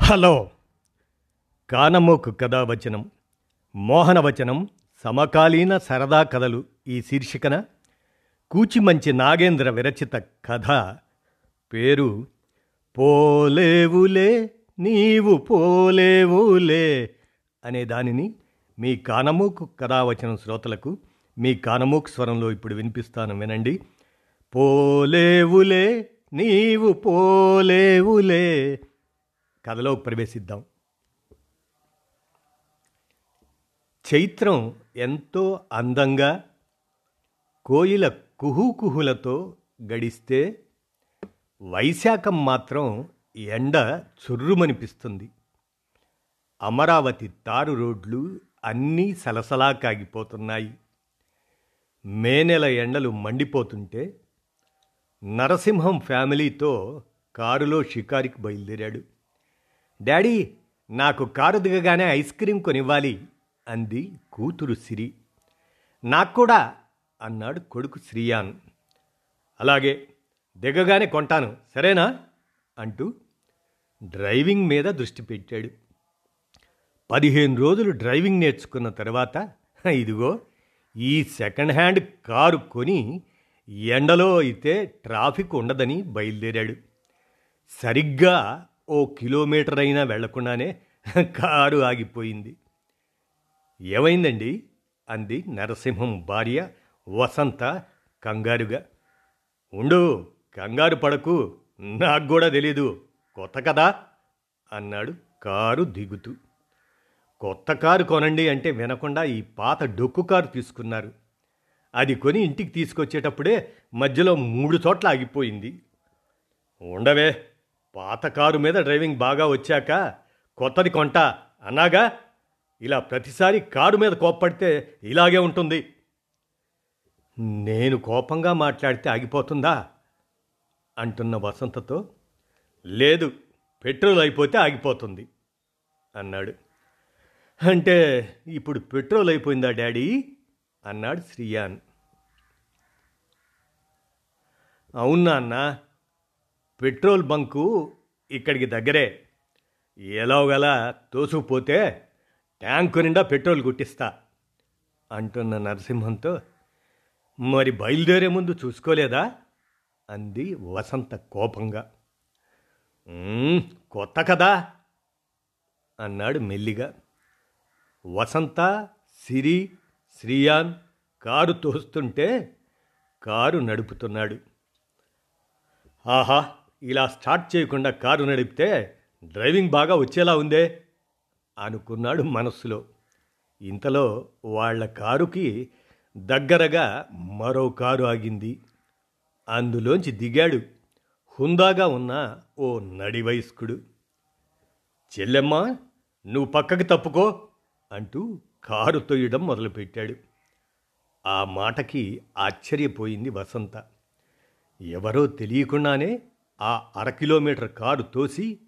Hello. కానమోకు కథావచనం మోహనవచనం సమకాలీన సరదా కథలు ఈ శీర్షికన. కూచిమంచి నాగేంద్ర విరచిత కథ పేరు పోలేవులే నీవు పోలేవులే అనే దానిని మీ కానమోకు కథావచనం శ్రోతలకు మీ కానమూకు స్వరంలో ఇప్పుడు వినిపిస్తాను వినండి. పోలేవులే నీవు పోలేవులే కథలో ప్రవేశిద్దాం. చైత్రం ఎంతో అందంగా కోయిల కుహుకుహులతో గడిస్తే వైశాఖం మాత్రం ఎండ చుర్రుమనిపిస్తుంది. అమరావతి తారు రోడ్లు అన్నీ సలసలా కాగిపోతున్నాయి. మే నెల ఎండలు మండిపోతుంటే నరసింహం ఫ్యామిలీతో కారులో షికారికి బయలుదేరాడు. డాడీ నాకు కారు దిగగానే ఐస్ క్రీం కొనివ్వాలి అంది కూతురు సిరి. నాకు కూడా అన్నాడు కొడుకు శ్రీయాన్. అలాగే దిగగానే కొంటాను సరేనా? అంటూ డ్రైవింగ్ మీద దృష్టి పెట్టాడు. పదిహేను రోజులు డ్రైవింగ్ నేర్చుకున్న తర్వాత ఇదిగో ఈ సెకండ్ హ్యాండ్ కారు కొని ఎండలో అయితే ట్రాఫిక్ ఉండదని బయలుదేరాడు. సరిగ్గా ఓ కిలోమీటర్ అయినా వెళ్ళకుండానే కారు ఆగిపోయింది. ఏమైందండి? అంది నరసింహం భార్య వసంత కంగారుగా. ఉండు కంగారు పడకు నాకు కూడా తెలీదు. కొత్త కదా? అన్నాడు కారు దిగుతూ. కొత్త కారు కొనండి అంటే వినకుండా ఈ పాత డొక్కు కారు తీసుకున్నారు. అది కొని ఇంటికి తీసుకొచ్చేటప్పుడే మధ్యలో మూడు చోట్ల ఆగిపోయింది. ఉండవే పాత కారు మీద డ్రైవింగ్ బాగా వచ్చాక కొత్తది కొంటా అన్నాగా? ఇలా ప్రతిసారి కారు మీద కోప్పడితే ఇలాగే ఉంటుంది. నేను కోపంగా మాట్లాడితే ఆగిపోతుందా? అంటున్న వసంతతో లేదు పెట్రోల్ అయిపోతే ఆగిపోతుంది అన్నాడు. అంటే ఇప్పుడు పెట్రోల్ అయిపోయిందా డాడీ? అన్నాడు శ్రీయాన్. అవునా అన్నా? పెట్రోల్ బంకు ఇక్కడికి దగ్గరే. ఎలాగలా తోసుకుపోతే ట్యాంకు నిండా పెట్రోల్ కొట్టిస్తా అంటున్న నరసింహంతో. మరి బయలుదేరే ముందు చూసుకోలేదా? అంది వసంత కోపంగా. కొత్త కదా? అన్నాడు మెల్లిగా. వసంత సిరి శ్రీయాన్ కారు తోస్తుంటే కారు నడుపుతున్నాడు. ఆహా ఇలా స్టార్ట్ చేయకుండా కారు నడిపితే డ్రైవింగ్ బాగా వచ్చేలా ఉందే అనుకున్నాడు మనస్సులో. ఇంతలో వాళ్ళ కారుకి దగ్గరగా మరో కారు ఆగింది. అందులోంచి దిగాడు. హుందాగా ఉన్న ఓ నడి వయస్కుడు. చెల్లెమ్మ నువ్వు పక్కకి తప్పుకో అంటూ కారు తొయ్యడం మొదలుపెట్టాడు. ఆ మాటకి ఆశ్చర్యపోయింది వసంత. ఎవరో తెలియకుండానే ఆ అర కిలోమీటర్ కారు తోసి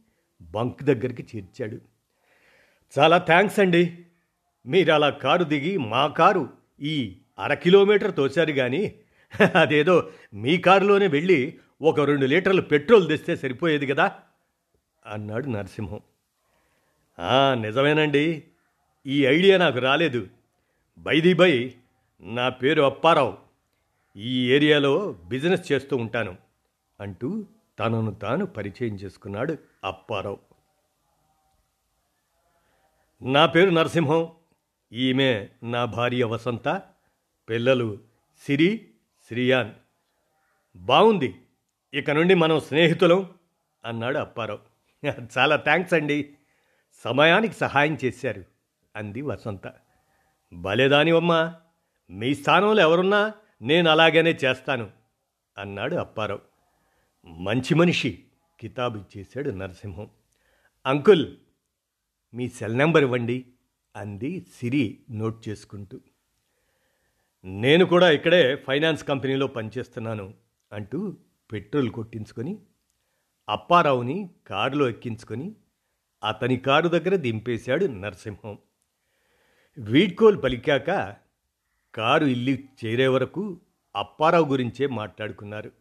బంక్ దగ్గరికి చేర్చాడు. చాలా థ్యాంక్స్ అండి. మీరు అలా కారు దిగి మా కారు ఈ అర కిలోమీటర్ తోశారు కానీ అదేదో మీ కారులోనే వెళ్ళి ఒక రెండు లీటర్లు పెట్రోల్ తెస్తే సరిపోయేది కదా? అన్నాడు నరసింహం. నిజమేనండి. ఈ ఐడియా నాకు రాలేదు. బైది బై నా పేరు అప్పారావు. ఈ ఏరియాలో బిజినెస్ చేస్తూ ఉంటాను అంటూ తనను తాను పరిచయం చేసుకున్నాడు అప్పారావు. నా పేరు నరసింహం. ఈమె నా భార్య వసంత. పిల్లలు సిరి శ్రీయాన్. బాగుంది ఇక నుండి మనం స్నేహితులం అన్నాడు అప్పారావు. చాలా థ్యాంక్స్ అండి. సమయానికి సహాయం చేశారు అంది వసంత. భలేదానివమ్మా మీ స్థానంలో ఎవరున్నా నేను అలాగనే చేస్తాను అన్నాడు అప్పారావు. మంచి మనిషి కితాబు ఇచ్చేశాడు నరసింహం. అంకుల్ మీ సెల్ నెంబర్ ఇవ్వండి అంది సిరి నోట్ చేసుకుంటూ. నేను కూడా ఇక్కడే ఫైనాన్స్ కంపెనీలో పనిచేస్తున్నాను అంటూ పెట్రోల్ కొట్టించుకొని అప్పారావుని కారులో ఎక్కించుకొని అతని కారు దగ్గర దింపేశాడు నరసింహం. వీడ్కోలు పలికాక కారు ఇల్లు చేరే వరకు అప్పారావు గురించే మాట్లాడుకున్నారు.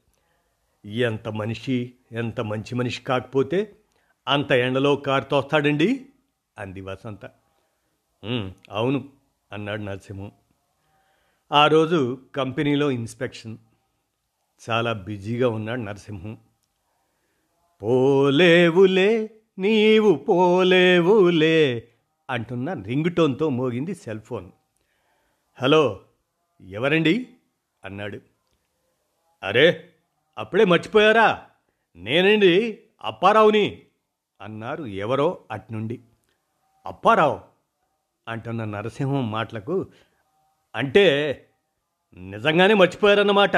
ఎంత మనిషి ఎంత మంచి మనిషి కాకపోతే అంత ఎండలో కారు తోస్తాడండి? అంది వసంత. అవును అన్నాడు నరసింహం. ఆ రోజు కంపెనీలో ఇన్స్పెక్షన్. చాలా బిజీగా ఉన్నాడు నరసింహం. పోలేవులే నీవు పోలేవులే అంటున్న రింగ్ టోన్తో మోగింది సెల్ ఫోన్. హలో ఎవరండి? అన్నాడు. అరే అప్పుడే మర్చిపోయారా? నేనండి అప్పారావుని? అన్నారు ఎవరో అట్నుండి. అప్పారావు అంటున్న నరసింహం మాటలకు అంటే నిజంగానే మర్చిపోయారన్నమాట.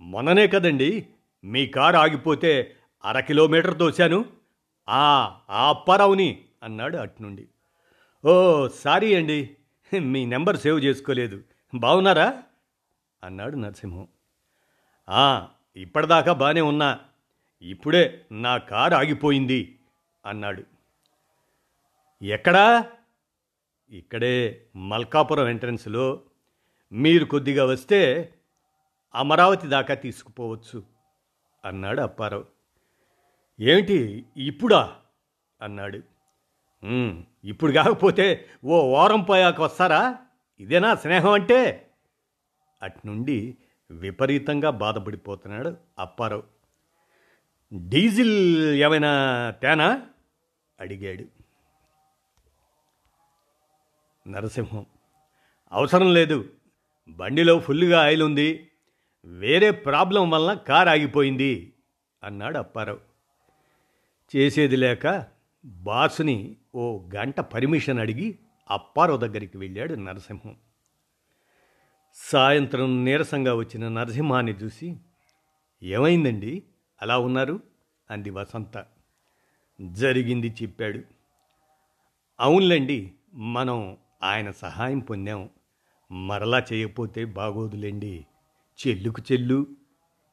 మొన్ననే కదండి మీ కారు ఆగిపోతే అర కిలోమీటర్ తోశాను. ఆ ఆ అప్పారావుని అన్నాడు అట్నుండి. ఓ సారీ అండి మీ నెంబర్ సేవ్ చేసుకోలేదు. బాగున్నారా అన్నాడు నరసింహం. ఇప్పటిదాకా బాగానే ఉన్నా. ఇప్పుడే నా కారు ఆగిపోయింది అన్నాడు. ఎక్కడా? ఇక్కడే మల్కాపురం ఎంట్రన్స్లో. మీరు కొద్దిగా వస్తే అమరావతి దాకా తీసుకుపోవచ్చు అన్నాడు అప్పారావు. ఏమిటి ఇప్పుడా? అన్నాడు. ఇప్పుడు కాకపోతే ఓ వారం పోయాక వస్తారా? ఇదేనా స్నేహం అంటే? అట్నుండి విపరీతంగా బాధపడిపోతున్నాడు అప్పారావు. డీజిల్ ఏమైనా తేనా? అడిగాడు. నరసింహం. అవసరం లేదు. బండిలో ఫుల్గా ఆయిల్ ఉంది. వేరే ప్రాబ్లం వలన కార్ ఆగిపోయింది అన్నాడు అప్పారావు. చేసేది లేక బాసుని ఓ గంట పర్మిషన్ అడిగి అప్పారావు దగ్గరికి వెళ్ళాడు నరసింహం. సాయంత్రం నీరసంగా వచ్చిన నరసింహాన్ని చూసి ఏమైందండి? అలా ఉన్నారు? అంది వసంత. జరిగింది చెప్పాడు. అవునులేండి మనం ఆయన సహాయం పొందాం. మరలా చేయకపోతే బాగోదులేండి. చెల్లుకు చెల్లు.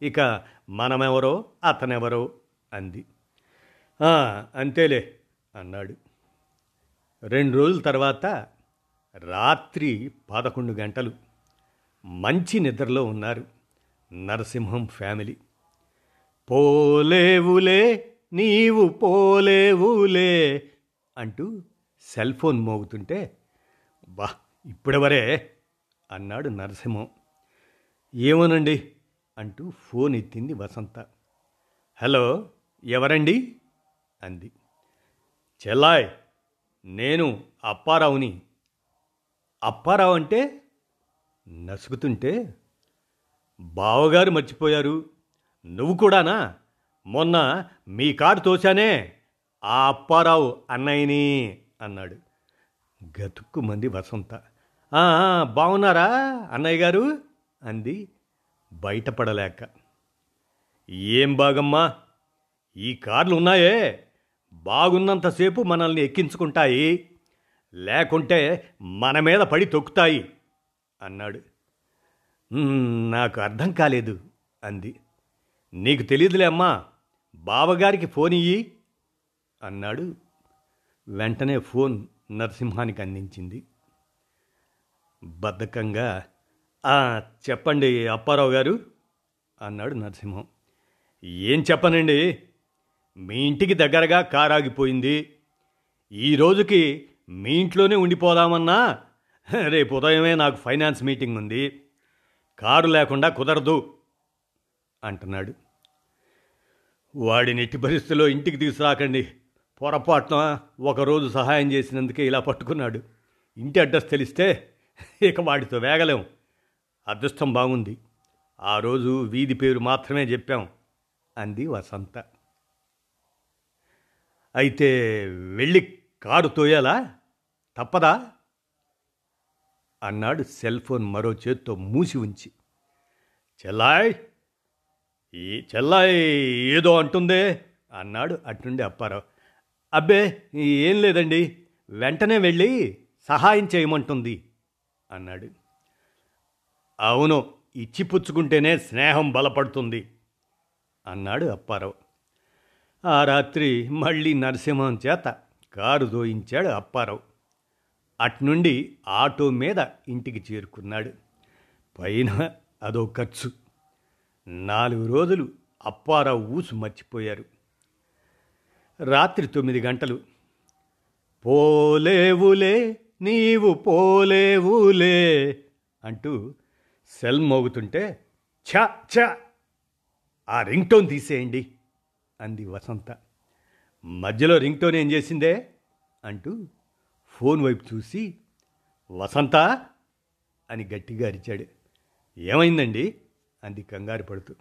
ఇక మనమెవరో అతనెవరో అంది. అంతేలే అన్నాడు. రెండు రోజుల తర్వాత రాత్రి పదకొండు గంటలు. మంచి నిద్రలో ఉన్నారు. నరసింహం ఫ్యామిలీ. పోలేవులే నీవు పోలేవులే అంటూ సెల్ ఫోన్ మోగుతుంటే బా ఇప్పుడెవరే అన్నాడు నరసింహం. ఏమోనండి అంటూ ఫోన్ ఎత్తింది వసంత. హలో ఎవరండి? అంది. చెల్లాయ్ నేను అప్పారావుని. అప్పారావు అంటే నసుగుతుంటే బావగారు మర్చిపోయారు. నువ్వు కూడానా? మొన్న మీ కారు తోశానే ఆ అప్పారావు అన్నయ్యని అన్నాడు. గతుక్కు మంది వసంత. బాగున్నారా అన్నయ్య గారు? అంది. బయటపడలేక. ఏం బాగమ్మా? ఈ కార్లు ఉన్నాయే. బాగున్నంతసేపు మనల్ని ఎక్కించుకుంటాయి. లేకుంటే మన మీద పడి తొక్కుతాయి. అన్నాడు. నాకు అర్థం కాలేదు అంది. నీకు తెలియదులే అమ్మా బావగారికి ఫోన్ ఇయ్యి అన్నాడు. వెంటనే ఫోన్ నరసింహానికి అందించింది. బద్ధకంగా చెప్పండి అప్పారావు గారు అన్నాడు నరసింహం. ఏం చెప్పనండి మీ ఇంటికి దగ్గరగా కారాగిపోయింది ఈ రోజుకి మీ ఇంట్లోనే ఉండిపోదామన్నా రేపు ఉదయమే నాకు ఫైనాన్స్ మీటింగ్ ఉంది. కారు లేకుండా కుదరదు అంటున్నాడు. వాడిని ఎట్టి పరిస్థితిలో ఇంటికి తీసుకురాకండి. పొరపాటున ఒకరోజు సహాయం చేసినందుకే ఇలా పట్టుకున్నాడు. ఇంటి అడ్రస్ తెలిస్తే ఇక వాడితో వేగలేం. అదృష్టం బాగుంది. ఆ రోజు వీధి పేరు మాత్రమే చెప్పాం అంది వసంత. అయితే వెళ్ళి కారు తోయాలా? తప్పదా? అన్నాడు సెల్ ఫోన్ మరో చేత్తో మూసి ఉంచి. చెల్లాయ్ ఈ చెల్లాయ్ ఏదో అంటుందే అన్నాడు అటునుండి అప్పారావు. అబ్బే ఏం లేదండి వెంటనే వెళ్ళి సహాయం చేయమంటుంది అన్నాడు. అవును ఇచ్చి పుచ్చుకుంటేనే స్నేహం బలపడుతుంది అన్నాడు అప్పారావు. ఆ రాత్రి మళ్ళీ నరసింహం చేత కారు దోయించాడు అప్పారావు. అట్నుండి ఆటో మీద ఇంటికి చేరుకున్నాడు. పైన అదో ఖర్చు. నాలుగు రోజులు అప్పారావు ఊసు మర్చిపోయారు. రాత్రి తొమ్మిది గంటలు. పోలేవులే నీవు పోలేవులే అంటూ సెల్ మోగుతుంటే ఛ ఛ ఆ రింగ్ టోన్ తీసేయండి అంది వసంత. మధ్యలో రింగ్ టోన్ ఏం చేసిందే అంటూ ఫోన్ వైపు చూసి వసంత అని గట్టిగా అరిచాడు. ఏమైందండి? అంది కంగారు పడుతూ.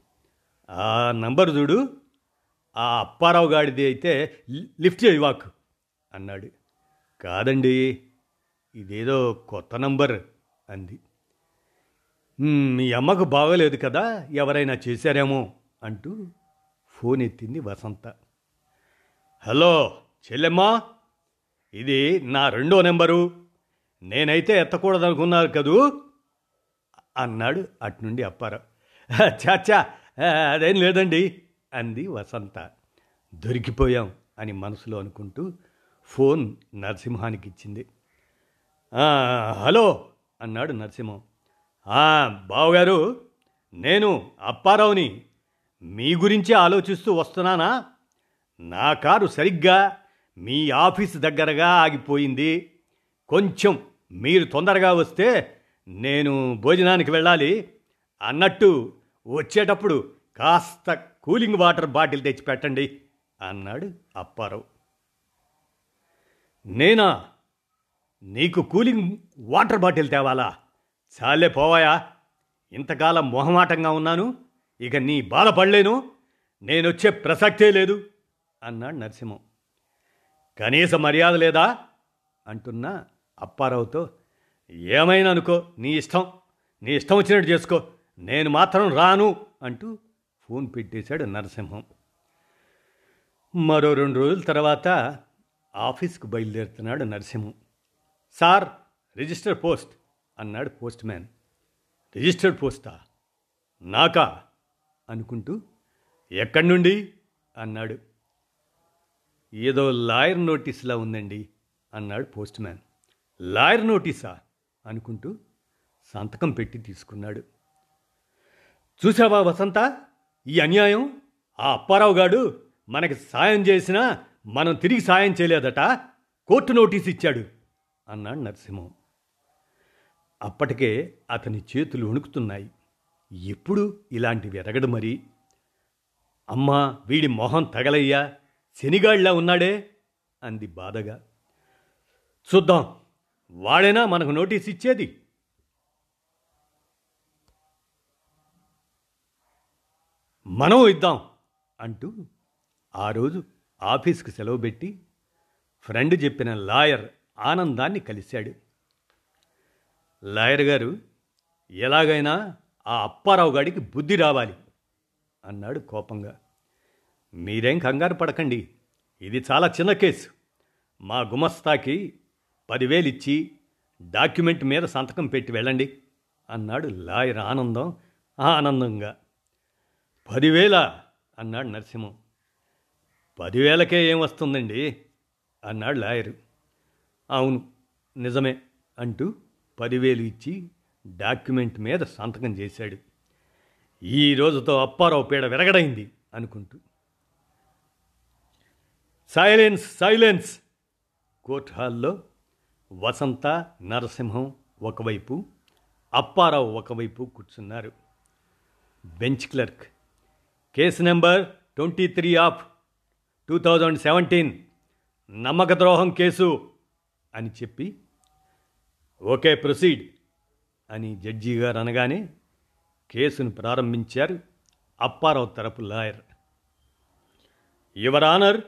ఆ నంబర్ చూడు. ఆ అప్పారావు గాడిది అయితే లి- లిఫ్ట్ వాక్ అన్నాడు. కాదండి ఇదేదో కొత్త నంబర్ అంది. మీ అమ్మకు బాగోలేదు కదా ఎవరైనా చేశారేమో అంటూ ఫోన్ ఎత్తింది వసంత. హలో చెల్లెమ్మా ఇది నా రెండో నెంబరు. నేనైతే ఎత్తకూడదనుకున్నారు కదూ? అన్నాడు అట్నుండి అప్పారావు. చాచా అదేం లేదండి అంది వసంత. దొరికిపోయాం అని మనసులో అనుకుంటూ ఫోన్ నరసింహానికి ఇచ్చింది హలో అన్నాడు నరసింహం. బావగారు నేను అప్పారావుని మీ గురించే ఆలోచిస్తూ వస్తున్నానా? నా కారు సరిగ్గా మీ ఆఫీస్ దగ్గరగా ఆగిపోయింది. కొంచెం మీరు తొందరగా వస్తే నేను భోజనానికి వెళ్ళాలి. అన్నట్టు వచ్చేటప్పుడు కాస్త కూలింగ్ వాటర్ బాటిల్ తెచ్చి పెట్టండి అన్నాడు అప్పారావు. నేనా? నీకు కూలింగ్ వాటర్ బాటిల్ తేవాలా? చాలే పోవాయా? ఇంతకాలం మొహమాటంగా ఉన్నాను. ఇక నీ బాధపడలేను. నేనొచ్చే ప్రసక్తే లేదు అన్నాడు నరసింహం. కనీస మర్యాద లేదా? అంటున్న అప్పారావుతో ఏమైనా అనుకో నీ ఇష్టం. నీ ఇష్టం వచ్చినట్టు చేసుకో. నేను మాత్రం రాను అంటూ ఫోన్ పెట్టేశాడు నరసింహం. మరో రెండు రోజుల తర్వాత ఆఫీస్కు బయలుదేరుతున్నాడు నరసింహం. సార్ రిజిస్టర్ పోస్ట్ అన్నాడు పోస్ట్ మ్యాన్. రిజిస్టర్డ్ పోస్టా? నాకా? అనుకుంటూ ఎక్కడి నుండి? అన్నాడు. ఏదో లాయర్ నోటీస్లా ఉందండి అన్నాడు పోస్ట్ మ్యాన్. లాయర్ నోటీసా? అనుకుంటూ సంతకం పెట్టి తీసుకున్నాడు. చూసావా వసంత? ఈ అన్యాయం? ఆ అప్పారావు గాడు మనకి సాయం చేసినా మనం తిరిగి సాయం చేయలేదట. కోర్టు నోటీస్ ఇచ్చాడు అన్నాడు నరసింహం. అప్పటికే అతని చేతులు వణుకుతున్నాయి. ఎప్పుడు ఇలాంటివి ఎరగడు మరి? అమ్మా వీడి మొహం తగలయ్యా. శనిగాళ్ళ ఉన్నాడే? అంది బాధగా. చూద్దాం వాడేనా మనకు నోటీస్ ఇచ్చేది. మనం ఇద్దాం అంటూ ఆ రోజు ఆఫీస్కి సెలవు పెట్టి ఫ్రెండ్ చెప్పిన లాయర్ ఆనందాన్ని కలిశాడు. లాయర్ గారు ఎలాగైనా ఆ అప్పారావు గాడికి బుద్ధి రావాలి అన్నాడు కోపంగా. మీరేం కంగారు పడకండి. ఇది చాలా చిన్న కేసు. మా గుమస్తాకి పదివేలు ఇచ్చి డాక్యుమెంట్ మీద సంతకం పెట్టి వెళ్ళండి అన్నాడు లాయర్ ఆనందం ఆనందంగా. పదివేల అన్నాడు నరసింహం. పదివేలకే ఏం వస్తుందండి? అన్నాడు లాయరు. అవును నిజమే అంటూ పదివేలు ఇచ్చి డాక్యుమెంట్ మీద సంతకం చేశాడు. ఈ రోజుతో అప్పారావు పీడ విరగడైంది అనుకుంటూ. Silence silence. కోర్ట్ హాల్లో వసంత నరసింహం ఒకవైపు అప్పారావు ఒకవైపు కూర్చున్నారు. Bench clerk. Case number twenty three of two thousand seventeen. నమ్మక ద్రోహం కేసు అని చెప్పి ఓకే ప్రొసీడ్ అని జడ్జి గారు అనగానే కేసును ప్రారంభించారు అప్పారావు తరపు లాయర్. యువర్ ఆనర్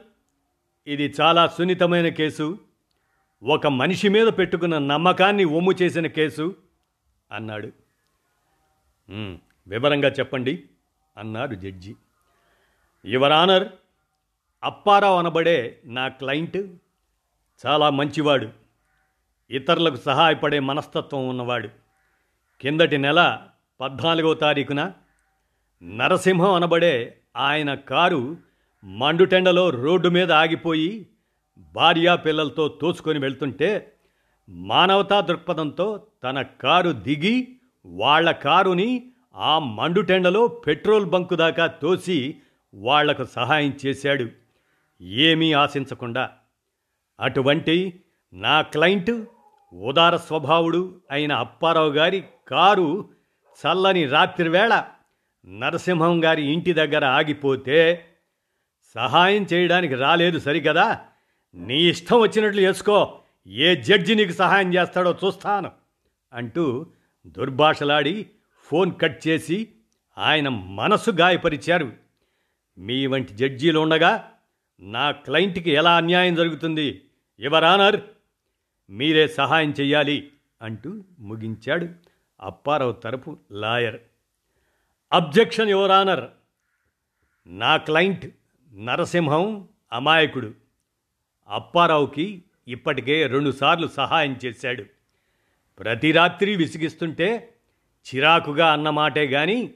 ఇది చాలా సున్నితమైన కేసు. ఒక మనిషి మీద పెట్టుకున్న నమ్మకాన్ని ఒమ్ము చేసిన కేసు అన్నాడు. వివరంగా చెప్పండి అన్నాడు జడ్జి. యువర్ ఆనర్ అప్పారావు అనబడే నా క్లయింట్ చాలా మంచివాడు. ఇతరులకు సహాయపడే మనస్తత్వం ఉన్నవాడు. కిందటి నెల పద్నాలుగో తారీఖున నరసింహం అనబడే ఆయన కారు మండుటెండలో రోడ్డు మీద ఆగిపోయి భార్యా పిల్లలతో తోసుకొని వెళ్తుంటే మానవతా దృక్పథంతో తన కారు దిగి వాళ్ళ కారుని ఆ మండుటెండలో పెట్రోల్ బంకు దాకా తోసి వాళ్ళకు సహాయం చేశాడు. ఏమీ ఆశించకుండా. అటువంటి నా క్లయింట్ ఉదార స్వభావుడు అయిన అప్పారావు గారి కారు చల్లని రాత్రివేళ నరసింహం గారి ఇంటి దగ్గర ఆగిపోతే సహాయం చేయడానికి రాలేదు సరికదా నీ ఇష్టం వచ్చినట్లు చేసుకో. ఏ జడ్జి నీకు సహాయం చేస్తాడో చూస్తాను అంటూ దుర్భాషలాడి ఫోన్ కట్ చేసి ఆయన మనసు గాయపరిచారు. మీ వంటి జడ్జీలు ఉండగా నా క్లయింట్కి ఎలా అన్యాయం జరుగుతుంది? ఎవరానర్ మీరే సహాయం చెయ్యాలి అంటూ ముగించాడు అప్పారావు తరపు లాయర్. అబ్జెక్షన్ యువర్ ఆనర్ నా క్లయింట్ నరసింహం అమాయకుడు. అప్పారావుకి ఇప్పటికే రెండుసార్లు సహాయం చేశాడు. ప్రతి రాత్రి విసిగిస్తుంటే చిరాకుగా అన్నమాటే గాని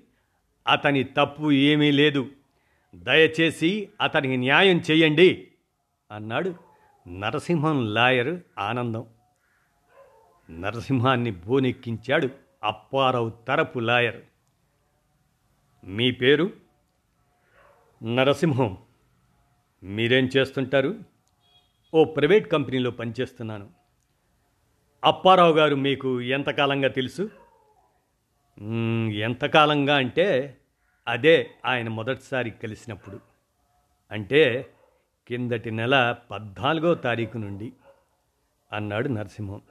అతని తప్పు ఏమీ లేదు. దయచేసి అతనికి న్యాయం చేయండి అన్నాడు నరసింహం లాయర్ ఆనందం. నరసింహాన్ని బోనెక్కించాడు అప్పారావు తరపు లాయర్. మీ పేరు? నరసింహం మీరేం చేస్తుంటారు? ఓ ప్రైవేట్ కంపెనీలో పనిచేస్తున్నాను. అప్పారావు గారు మీకు ఎంతకాలంగా తెలుసు? ఎంతకాలంగా అంటే అదే ఆయన మొదటిసారి కలిసినప్పుడు. అంటే కిందటి నెల పద్నాలుగో తారీఖు నుండి అన్నాడు నరసింహం.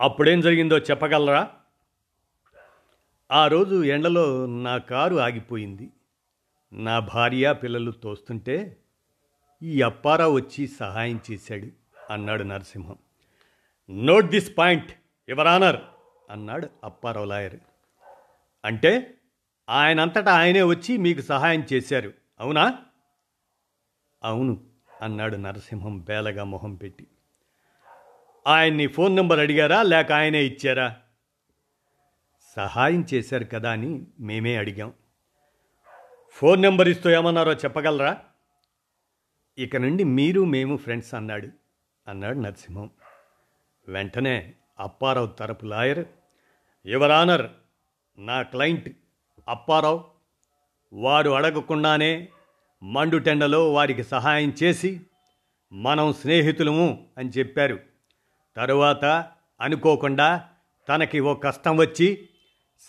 అప్పుడేం జరిగిందో చెప్పగలరా? ఆ రోజు ఎండలో నా కారు ఆగిపోయింది. నా భార్య పిల్లలు తోస్తుంటే ఈ అప్పారావు వచ్చి సహాయం చేశాడు అన్నాడు Narasimham. Note this point your honour అన్నాడు అప్పారావు లాయర్. అంటే ఆయనంతటా ఆయనే వచ్చి మీకు సహాయం చేశారు అవునా? అవును అన్నాడు నరసింహం బేలగా మొహం పెట్టి. ఆయన్ని ఫోన్ నెంబర్ అడిగారా లేక ఆయనే ఇచ్చారా? సహాయం చేశారు కదా అని మేమే అడిగాం. ఫోన్ నెంబర్ ఇస్తూ ఏమన్నారో చెప్పగలరా? ఇక నుండి మీరు మేము ఫ్రెండ్స్ అన్నాడు. అన్నాడు నరసింహం. వెంటనే అప్పారావు తరపు లాయర్ యువర్ ఆనర్ నా క్లయింట్ అప్పారావు వారు అడగకుండానే మండుటెండలో వారికి సహాయం చేసి మనం స్నేహితులము అని చెప్పారు. తరువాత అనుకోకుండా తనకి ఓ కష్టం వచ్చి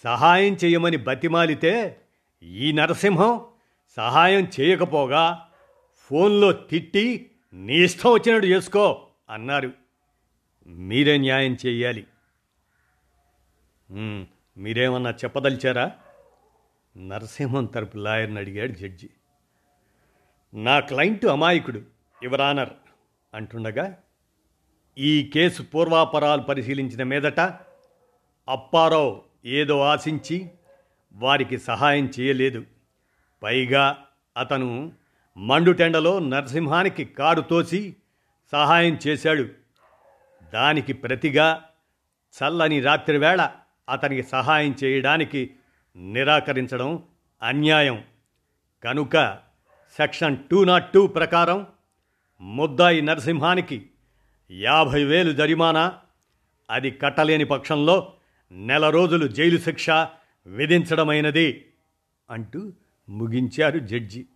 సహాయం చేయమని బతిమాలితే ఈ నరసింహం సహాయం చేయకపోగా ఫోన్లో తిట్టి నీ ఇష్టం వచ్చినట్టు చేసుకో అన్నారు. మీరే న్యాయం చేయాలి. మీరేమన్నా చెప్పదలిచారా? నరసింహం తరపు లాయర్ని అడిగాడు జడ్జి. నా క్లయింట్ అమాయకుడు యువరానర్ అంటుండగా ఈ కేసు పూర్వాపరాలు పరిశీలించిన మీదట అప్పారావు ఏదో ఆశించి వారికి సహాయం చేయలేదు. పైగా అతను మండుటెండలో నరసింహానికి కారు తోసి సహాయం చేశాడు. దానికి ప్రతిగా చల్లని రాత్రివేళ అతనికి సహాయం చేయడానికి నిరాకరించడం అన్యాయం. కనుక సెక్షన్ టూ నాట్ టూ ప్రకారం ముద్దాయి నరసింహానికి యాభై వేలు జరిమానా అది కట్టలేని పక్షంలో నెల రోజులు జైలు శిక్ష విధించడమైనది అంటూ ముగించారు జడ్జి.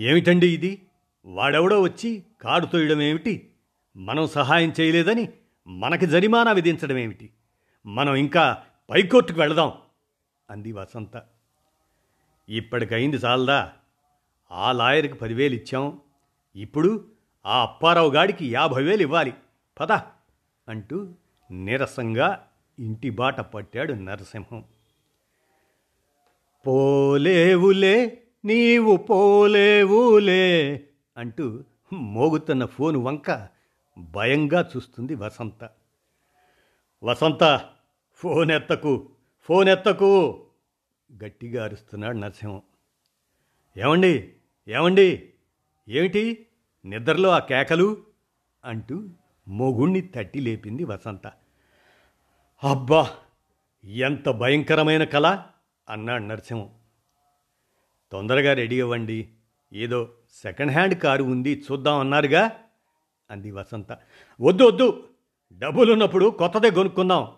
ఏమిటండి ఇది? వాడెవడో వచ్చి కారు తోయడం ఏమిటి మనం సహాయం చేయలేదని మనకి జరిమానా విధించడం ఏమిటి మనం ఇంకా పైకోర్టుకు వెళదాం అంది వసంత. ఇప్పటికైంది చాలదా? ఆ లాయర్కి పదివేలు ఇచ్చాం. ఇప్పుడు ఆ అప్పారావు గాడికి యాభై వేలు ఇవ్వాలి. పద అంటూ నీరసంగా ఇంటి బాట పట్టాడు నరసింహం. పోలేవులే నీవు పోలేవులే అంటూ మోగుతున్న ఫోను వంక భయంగా చూస్తుంది వసంత. వసంత ఫోన్ ఎత్తకు ఫోన్ ఎత్తకు గట్టిగా అరుస్తున్నాడు నరసింహం. ఏమండి ఏమండి? ఏమిటి? నిద్రలో ఆ కేకలు? అంటూ మొగుణ్ణి తట్టి లేపింది వసంత. అబ్బా ఎంత భయంకరమైన కళ అన్నాడు నరసింహం. తొందరగా రెడీ అవ్వండి. ఏదో సెకండ్ హ్యాండ్ కారు ఉంది చూద్దాం అన్నారుగా అంది వసంత. వద్దు వద్దు. డబ్బులున్నప్పుడు కొత్తదే కొనుక్కుందాం.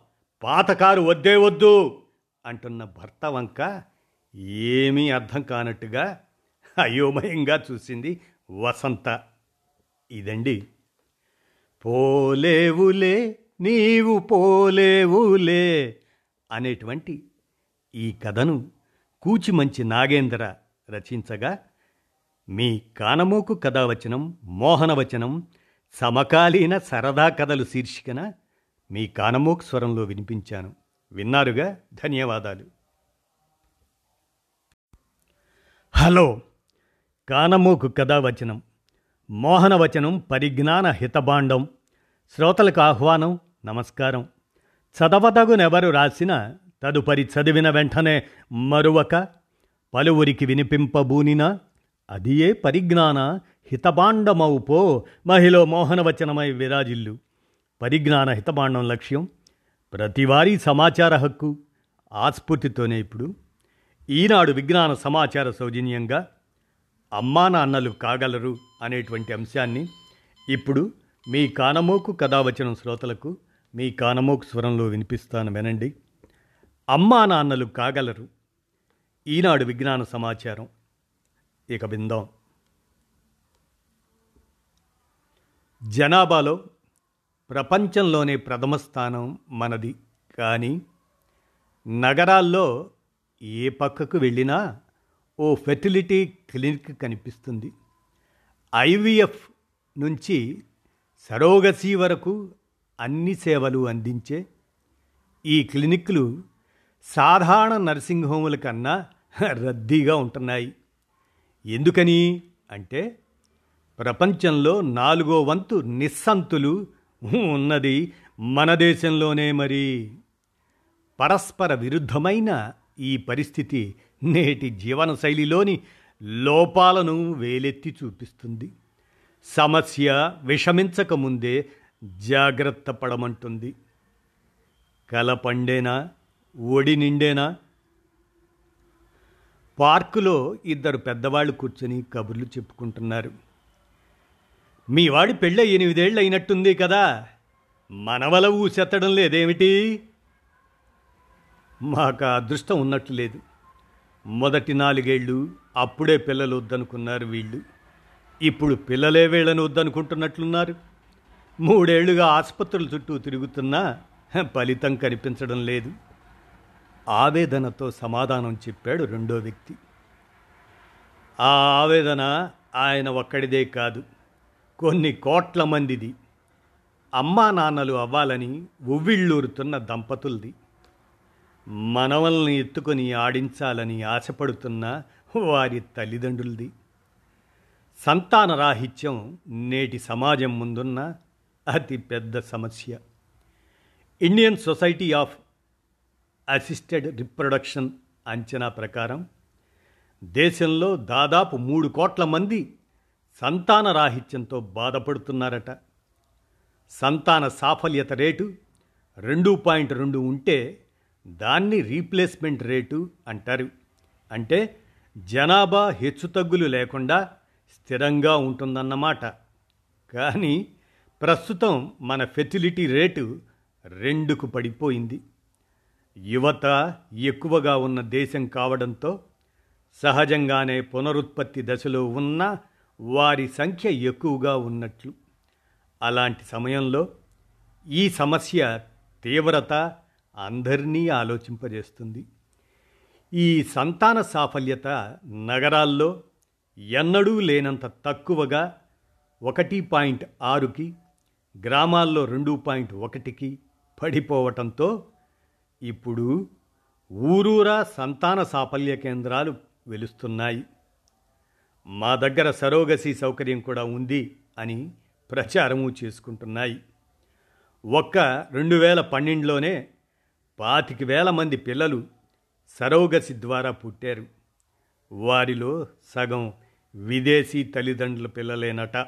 పాత కారు వద్దే వద్దు అంటున్న భర్త వంక ఏమీ అర్థం కానట్టుగా అయోమయంగా చూసింది వసంత. ఇదండి. పోలేవులే నీవు పోలేవులే అనేటువంటి ఈ కథను కూచిమంచి నాగేంద్ర రచించగా మీ కానమోకు కథావచనం మోహనవచనం సమకాలీన సరదా కథలు శీర్షికన మీ కానమోకు స్వరంలో వినిపించాను. విన్నారుగా? ధన్యవాదాలు. హలో కానమోకు కథావచనం మోహనవచనం పరిజ్ఞాన హితబాండం శ్రోతలకు ఆహ్వానం నమస్కారం. చదవదగునెవరు రాసిన తదుపరి చదివిన వెంటనే మరువక పలువురికి వినిపింపబూనిన అదియే పరిజ్ఞాన హితబాండమౌపో మహిళ మోహనవచనమై విరాజిల్లు. పరిజ్ఞాన హితబాండం లక్ష్యం ప్రతివారీ సమాచార హక్కు ఆస్ఫూర్తితోనే ఇప్పుడు. ఈనాడు విజ్ఞాన సమాచార సౌజన్యంగా అమ్మా నాన్నలు కాగలరు అనేటువంటి అంశాన్ని ఇప్పుడు మీ కానమోకు కథావచనం శ్రోతలకు మీ కానమోకు స్వరంలో వినిపిస్తాను వినండి. అమ్మా నాన్నలు కాగలరు. ఈనాడు విజ్ఞాన సమాచారం. ఇక విందాం. జనాభాలో ప్రపంచంలోనే ప్రథమ స్థానం మనది. కానీ నగరాల్లో ఏ పక్కకు వెళ్ళినా ఓ ఫెర్టిలిటీ క్లినిక్ కనిపిస్తుంది. ఐవీఎఫ్ నుంచి సరోగసీ వరకు అన్ని సేవలు అందించే ఈ క్లినిక్లు సాధారణ నర్సింగ్ హోముల కన్నా రద్దీగా ఉంటున్నాయి. ఎందుకని అంటే ప్రపంచంలో నాలుగో వంతు నిస్సంతులు ఉన్నది మన దేశంలోనే మరి. పరస్పర విరుద్ధమైన ఈ పరిస్థితి నేటి జీవనశైలిలోని లోపాలను వేలెత్తి చూపిస్తుంది. సమస్య విషమించకముందే జాగ్రత్త పడమంటుంది. కల పండేనా? ఒడి నిండేనా? పార్కులో ఇద్దరు పెద్దవాళ్ళు కూర్చొని కబుర్లు చెప్పుకుంటున్నారు. మీ వాడి పెళ్ళ ఎనిమిదేళ్ళు అయినట్టుంది కదా మనవల ఊసెత్తడం లేదేమిటి? మాకు అదృష్టం ఉన్నట్లు లేదు. మొదటి నాలుగేళ్ళు అప్పుడే పిల్లలు వద్దనుకున్నారు వీళ్ళు. ఇప్పుడు పిల్లలే వీళ్ళని వద్దనుకుంటున్నట్లున్నారు మూడేళ్ళుగా ఆసుపత్రుల చుట్టూ తిరుగుతున్నా ఫలితం కనిపించడం లేదు. ఆవేదనతో సమాధానం చెప్పాడు రెండో వ్యక్తి. ఆ ఆవేదన ఆయన ఒక్కడిదే కాదు కొన్ని కోట్ల మందిది. అమ్మా నాన్నలు అవ్వాలని ఉవ్విళ్ళూరుతున్న దంపతులది. మనవల్ని ఎత్తుకొని ఆడించాలని ఆశపడుతున్న వారి తల్లిదండ్రులది. సంతాన రాహిత్యం నేటి సమాజం ముందున్న అతి పెద్ద సమస్య. Indian society of assisted reproduction అంచనా ప్రకారం దేశంలో దాదాపు మూడు కోట్ల మంది సంతాన రాహిత్యంతో బాధపడుతున్నారట. సంతాన సాఫల్యత రేటు రెండు పాయింట్ రెండు ఉంటే దాన్ని రీప్లేస్మెంట్ రేటు అంటారు. అంటే జనాభా హెచ్చుతగ్గులు లేకుండా స్థిరంగా ఉంటుందన్నమాట. కానీ ప్రస్తుతం మన ఫెర్టిలిటీ రేటు రెండుకు పడిపోయింది. యువత ఎక్కువగా ఉన్న దేశం కావడంతో సహజంగానే పునరుత్పత్తి దశలో ఉన్న వారి సంఖ్య ఎక్కువగా ఉన్నట్లు. అలాంటి సమయంలో ఈ సమస్య తీవ్రత అందరినీ ఆలోచింపజేస్తుంది. ఈ సంతాన సాఫల్యత నగరాల్లో ఎన్నడూ లేనంత తక్కువగా ఒకటి పాయింట్ ఆరుకి గ్రామాల్లో రెండు పాయింట్ ఒకటికి పడిపోవటంతో ఇప్పుడు ఊరూరా సంతాన సాఫల్య కేంద్రాలు వెలుస్తున్నాయి. మా దగ్గర సరోగసి సౌకర్యం కూడా ఉంది అని ప్రచారము చేసుకుంటున్నాయి. ఒక్క రెండు వేల పన్నెండులోనే పాతిక వేల మంది పిల్లలు సరోగసి ద్వారా పుట్టారు. వారిలో సగం విదేశీ తల్లిదండ్రుల పిల్లలేనట.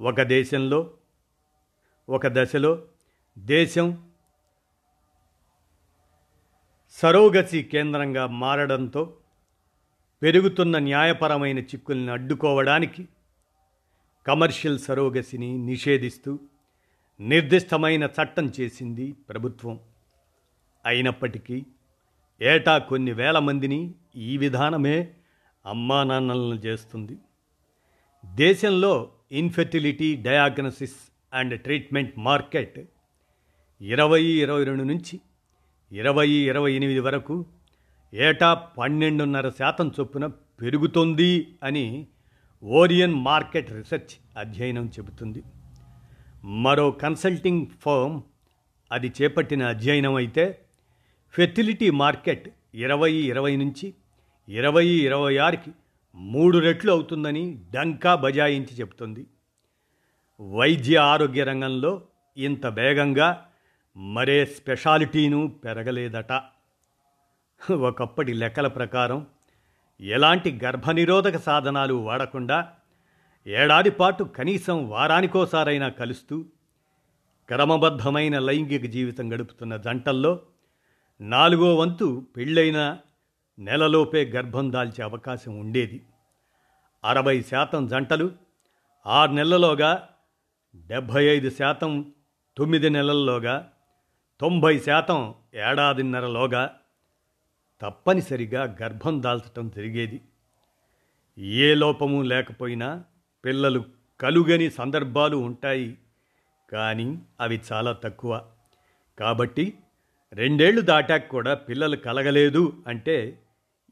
ఒక దేశంలో ఒక దశలో దేశం సరోగసి కేంద్రంగా మారడంతో పెరుగుతున్న న్యాయపరమైన చిక్కుల్ని అడ్డుకోవడానికి కమర్షియల్ సరోగసిని నిషేధిస్తూ నిర్దిష్టమైన చట్టం చేసింది ప్రభుత్వం. అయినప్పటికీ ఏటా కొన్ని వేల మందిని ఈ విధానమే అమ్మా నాన్నలను చేస్తుంది. దేశంలో infertility diagnosis and treatment market ఇరవై ఇరవై రెండు నుంచి ఇరవై ఇరవై ఎనిమిది వరకు ఏటా పన్నెండున్నర శాతం చొప్పున పెరుగుతుంది అని ఓరియన్ మార్కెట్ రీసెర్చ్ అధ్యయనం చెబుతుంది. మరో కన్సల్టింగ్ ఫర్మ్ అది చేపట్టిన అధ్యయనం అయితే ఫెర్టిలిటీ మార్కెట్ ఇరవై ఇరవై నుంచి ఇరవై ఇరవై ఆరుకి మూడు రెట్లు అవుతుందని డంకా బజాయించి చెబుతుంది. వైద్య ఆరోగ్య రంగంలో ఇంత వేగంగా మరే స్పెషాలిటీను పెరగలేదట. ఒకప్పటి లెక్కల ప్రకారం ఎలాంటి గర్భనిరోధక సాధనాలు వాడకుండా ఏడాది పాటు కనీసం వారానికోసారైనా కలుస్తూ క్రమబద్ధమైన లైంగిక జీవితం గడుపుతున్న జంటల్లో నాలుగో వంతు పెళ్ళైన నెలలోపే గర్భం దాల్చే అవకాశం ఉండేది. అరవై శాతం జంటలు ఆరు నెలలోగా డెబ్భై ఐదు శాతం తొమ్మిది నెలల్లోగా తొంభై శాతం ఏడాదిన్నరలోగా తప్పనిసరిగా గర్భం దాల్చటం జరిగేది. ఏ లోపము లేకపోయినా పిల్లలు కలుగని సందర్భాలు ఉంటాయి కానీ అవి చాలా తక్కువ. కాబట్టి రెండేళ్ళు దాటాక కూడా పిల్లలు కలగలేదు అంటే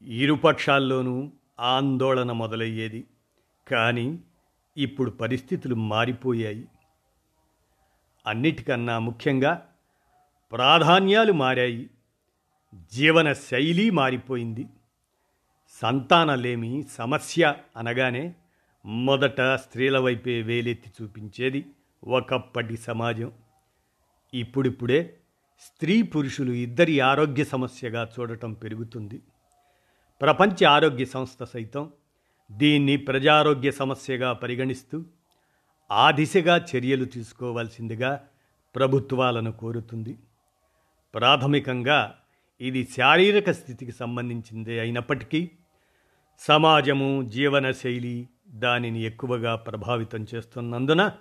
ఇరుపక్షాల్లోనూ ఆందోళన మొదలయ్యేది. కానీ ఇప్పుడు పరిస్థితులు మారిపోయాయి. అన్నిటికన్నా ముఖ్యంగా ప్రాధాన్యాలు మారాయి. జీవన శైలి మారిపోయింది. సంతానలేమి సమస్య అనగానే మొదట స్త్రీల వైపే వేలెత్తి చూపించేది ఒకప్పటి సమాజం. ఇప్పుడిప్పుడే స్త్రీ పురుషులు ఇద్దరి ఆరోగ్య సమస్యగా చూడటం పెరుగుతుంది. ప్రపంచ ఆరోగ్య సంస్థ సైతం దీన్ని ప్రజారోగ్య సమస్యగా పరిగణిస్తూ ఆ దిశగా చర్యలు తీసుకోవాల్సిందిగా ప్రభుత్వాలను కోరుతుంది. ప్రాథమికంగా ఇది శారీరక స్థితికి సంబంధించిందే అయినప్పటికీ సమాజము జీవనశైలి దానిని ఎక్కువగా ప్రభావితం చేస్తున్నందున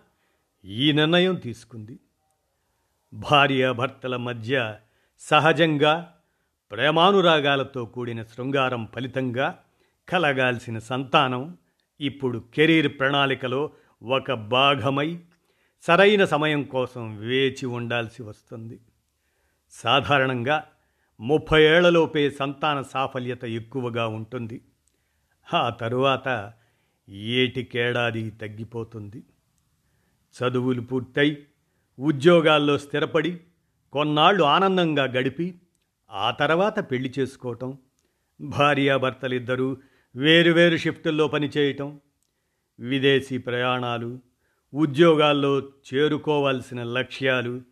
ఈ నిర్ణయం తీసుకుంది. భార్యాభర్తల మధ్య సహజంగా ప్రేమానురాగాలతో కూడిన శృంగారం ఫలితంగా కలగాల్సిన సంతానం ఇప్పుడు కెరీర్ ప్రణాళికలో ఒక భాగమై సరైన సమయం కోసం వేచి ఉండాల్సి వస్తుంది. సాధారణంగా ముప్పై ఏళ్ళలోపే సంతాన సాఫల్యత ఎక్కువగా ఉంటుంది. ఆ తరువాత ఏటికేడాది తగ్గిపోతుంది. చదువులు పూర్తయి ఉద్యోగాల్లో స్థిరపడి కొన్నాళ్ళు ఆనందంగా గడిపి ఆ తర్వాత పెళ్ళి చేసుకోవటం భార్యాభర్తలిద్దరూ వేరువేరు షిఫ్టుల్లో పనిచేయటం విదేశీ ప్రయాణాలు ఉద్యోగాల్లో చేరుకోవాల్సిన లక్ష్యాలు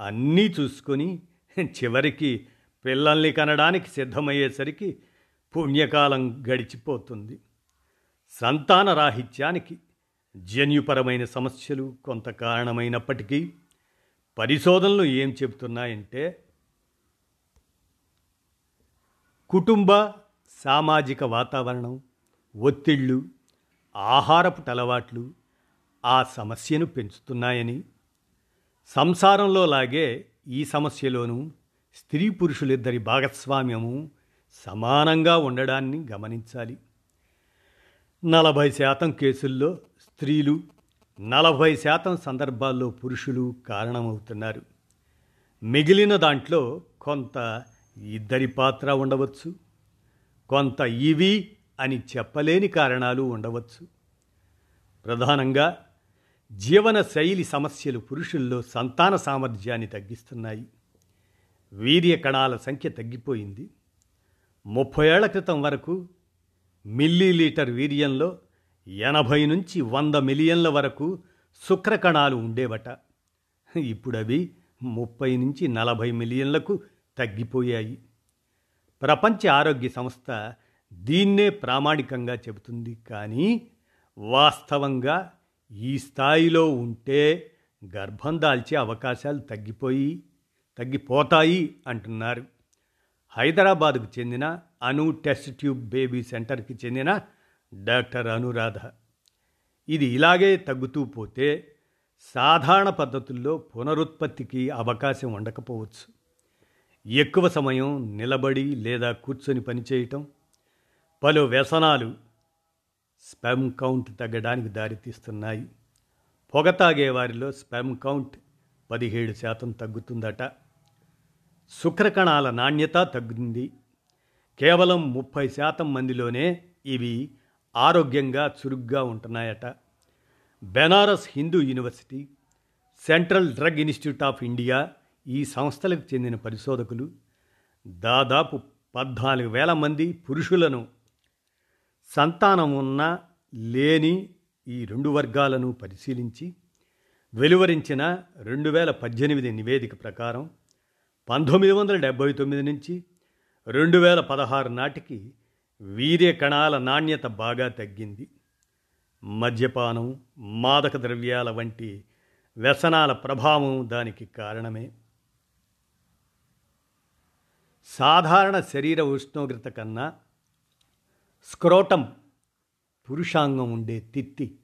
అన్నీ చూసుకొని చివరికి పిల్లల్ని కనడానికి సిద్ధమయ్యేసరికి పుణ్యకాలం గడిచిపోతుంది. సంతాన రాహిత్యానికి జన్యుపరమైన సమస్యలు కొంత కారణమైనప్పటికీ పరిశోధనలు ఏం చెబుతున్నాయంటే కుటుంబ సామాజిక వాతావరణం ఒత్తిళ్ళు ఆహారపు అలవాట్లు ఆ సమస్యను పెంచుతున్నాయని సంసారంలో లాగే ఈ సమస్యలోనూ స్త్రీ పురుషులిద్దరి భాగస్వామ్యము సమానంగా ఉండడాన్ని గమనించాలి. నలభై శాతం కేసుల్లో స్త్రీలు నలభై శాతం సందర్భాల్లో పురుషులు కారణమవుతున్నారు. మిగిలిన దాంట్లో కొంత ఇద్దరి పాత్ర ఉండవచ్చు. కొంత ఇవి అని చెప్పలేని కారణాలు ఉండవచ్చు. ప్రధానంగా జీవన శైలి సమస్యలు పురుషుల్లో సంతాన సామర్థ్యాన్ని తగ్గిస్తున్నాయి. వీర్య కణాల సంఖ్య తగ్గిపోయింది. ముప్పై ఏళ్ళ క్రితం వరకు మిల్లీలీటర్ వీర్యంలో ఎనభై నుంచి వంద మిలియన్ల వరకు శుక్రకణాలు ఉండేవట. ఇప్పుడు అవి ముప్పై నుంచి నలభై మిలియన్లకు తగ్గిపోయాయి. ప్రపంచ ఆరోగ్య సంస్థ దీన్నే ప్రామాణికంగా చెబుతుంది. కానీ వాస్తవంగా ఈ స్థాయిలో ఉంటే గర్భం దాల్చే అవకాశాలు తగ్గిపోయి తగ్గిపోతాయి అంటున్నారు. హైదరాబాద్కు చెందిన అను టెస్ట్ ట్యూబ్ బేబీ సెంటర్కి చెందిన డాక్టర్ అనురాధ. ఇది ఇలాగే తగ్గుతూ పోతే సాధారణ పద్ధతుల్లో పునరుత్పత్తికి అవకాశం ఉండకపోవచ్చు. ఎక్కువ సమయం నిలబడి లేదా కూర్చొని పనిచేయటం పలు వ్యసనాలు స్పెమ్ కౌంట్ తగ్గడానికి దారితీస్తున్నాయి. పొగ తాగేవారిలో స్పెమ్ కౌంట్ పదిహేడు శాతం తగ్గుతుందట. శుక్రకణాల నాణ్యత తగ్గుతుంది కేవలం ముప్పై శాతం మందిలోనే ఇవి ఆరోగ్యంగా చురుగ్గా ఉంటున్నాయట. Banaras Hindu university central drug institute of India ఈ సంస్థలకు చెందిన పరిశోధకులు. దాదాపు పద్నాలుగు వేల మంది పురుషులను సంతానం ఉన్న లేని ఈ రెండు వర్గాలను పరిశీలించి వెలువరించిన రెండు వేల పద్దెనిమిది నివేదిక ప్రకారం పంతొమ్మిది వందల డెబ్భై తొమ్మిది నుంచి రెండు వేల పదహారు నాటికి వీర్య కణాల నాణ్యత బాగా తగ్గింది. మద్యపానం మాదక ద్రవ్యాల వంటి వ్యసనాల ప్రభావం దానికి కారణమే. సాధారణ శరీర ఉష్ణోగ్రత కన్నా స్క్రోటం పురుషాంగం ఉండే తిత్తి.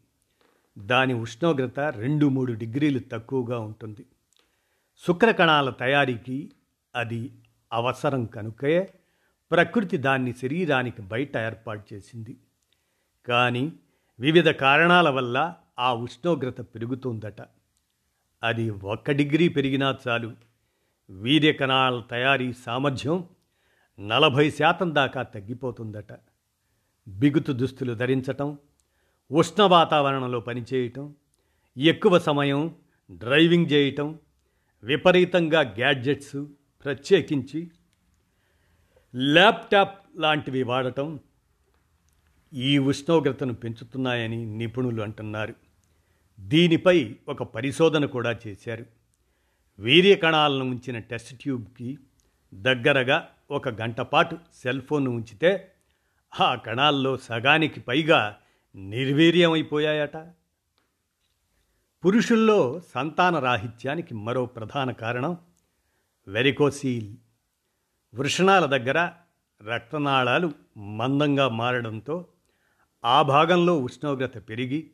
దాని ఉష్ణోగ్రత రెండు మూడు డిగ్రీలు తక్కువగా ఉంటుంది. శుక్రకణాల తయారీకి అది అవసరం కనుకే ప్రకృతి దాన్ని శరీరానికి బయట ఏర్పాటు చేసింది. కానీ వివిధ కారణాల వల్ల ఆ ఉష్ణోగ్రత పెరుగుతుందట. అది ఒక్క డిగ్రీ పెరిగినా చాలు. వీర్యకణాల తయారీ సామర్థ్యం నలభై శాతం దాకా తగ్గిపోతుందట. బిగుతు దుస్తులు ధరించటం ఉష్ణ వాతావరణంలో పనిచేయటం ఎక్కువ సమయం డ్రైవింగ్ చేయటం విపరీతంగా గ్యాడ్జెట్స్ ప్రత్యేకించి ల్యాప్టాప్ లాంటివి వాడటం ఈ ఉష్ణోగ్రతను పెంచుతున్నాయని నిపుణులు అంటున్నారు. దీనిపై ఒక పరిశోధన కూడా చేశారు. వీర్య కణాలను ఉంచిన టెస్ట్ ట్యూబ్కి దగ్గరగా ఒక గంట పాటు సెల్ ఫోన్ ఉంచితే ఆ కణాల్లో సగానికి పైగా నిర్వీర్యమైపోయాయట పురుషుల్లో సంతాన రాహిత్యానికి మరో ప్రధాన కారణం వెరికోసీల్. వృషణాల దగ్గర రక్తనాళాలు మందంగా మారడంతో ఆ భాగంలో ఉష్ణోగ్రత పెరిగి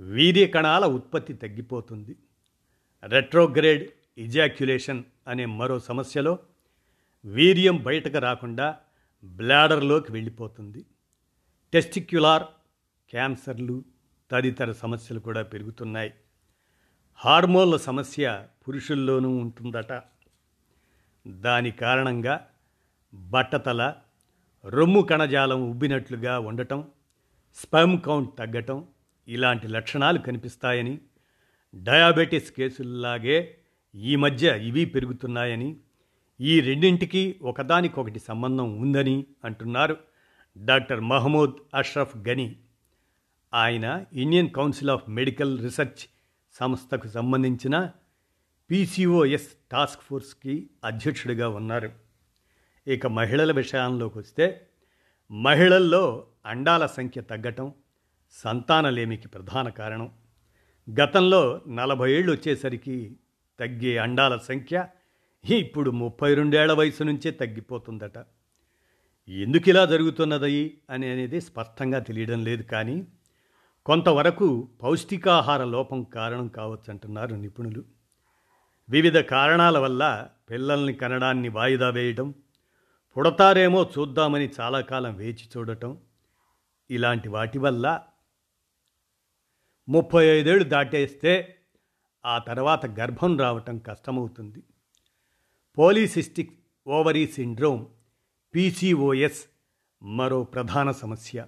వీర్య కణాల ఉత్పత్తి తగ్గిపోతుంది. రెట్రోగ్రేడ్ ఇజాక్యులేషన్ అనే మరో సమస్యలో వీర్యం బయటకు రాకుండా బ్లాడర్లోకి వెళ్ళిపోతుంది. టెస్టిక్యులార్ క్యాన్సర్లు తదితర సమస్యలు కూడా పెరుగుతున్నాయి. హార్మోన్ల సమస్య పురుషుల్లోనూ ఉంటుందట. దాని కారణంగా బట్టతల రొమ్ము కణజాలం ఉబ్బినట్లుగా ఉండటం స్పెమ్ కౌంట్ తగ్గటం ఇలాంటి లక్షణాలు కనిపిస్తాయని డయాబెటీస్ కేసుల్లాగే ఈ మధ్య ఇవి పెరుగుతున్నాయని ఈ రెండింటికి ఒకదానికొకటి సంబంధం ఉందని అంటున్నారు డాక్టర్ మహమూద్ అష్రఫ్ గనీ. ఆయన Indian council of medical research సంస్థకు సంబంధించిన పీసీఓఎస్ టాస్క్ ఫోర్స్కి అధ్యక్షుడిగా ఉన్నారు. ఇక మహిళల విషయంలోకి వస్తే మహిళల్లో అండాల సంఖ్య తగ్గటం సంతానలేమికి ప్రధాన కారణం. గతంలో నలభై ఏళ్ళు వచ్చేసరికి తగ్గే అండాల సంఖ్య ఇప్పుడు ముప్పై రెండేళ్ళ వయసు నుంచే తగ్గిపోతుందట. ఎందుకు ఇలా జరుగుతున్నది అని అనేది స్పష్టంగా తెలియడం లేదు కానీ కొంతవరకు పౌష్టికాహార లోపం కారణం కావచ్చు అంటున్నారు నిపుణులు. వివిధ కారణాల వల్ల పిల్లల్ని కనడాన్ని వాయిదా వేయడం పుడతారేమో చూద్దామని చాలా కాలం వేచి చూడటం ఇలాంటి వాటి వల్ల ముప్పై ఐదేళ్ళు దాటేస్తే ఆ తర్వాత గర్భం రావటం కష్టమవుతుంది. పోలీసిస్టిక్ ఓవరీ సిండ్రోమ్ పీసీఓఎస్ మరో ప్రధాన సమస్య.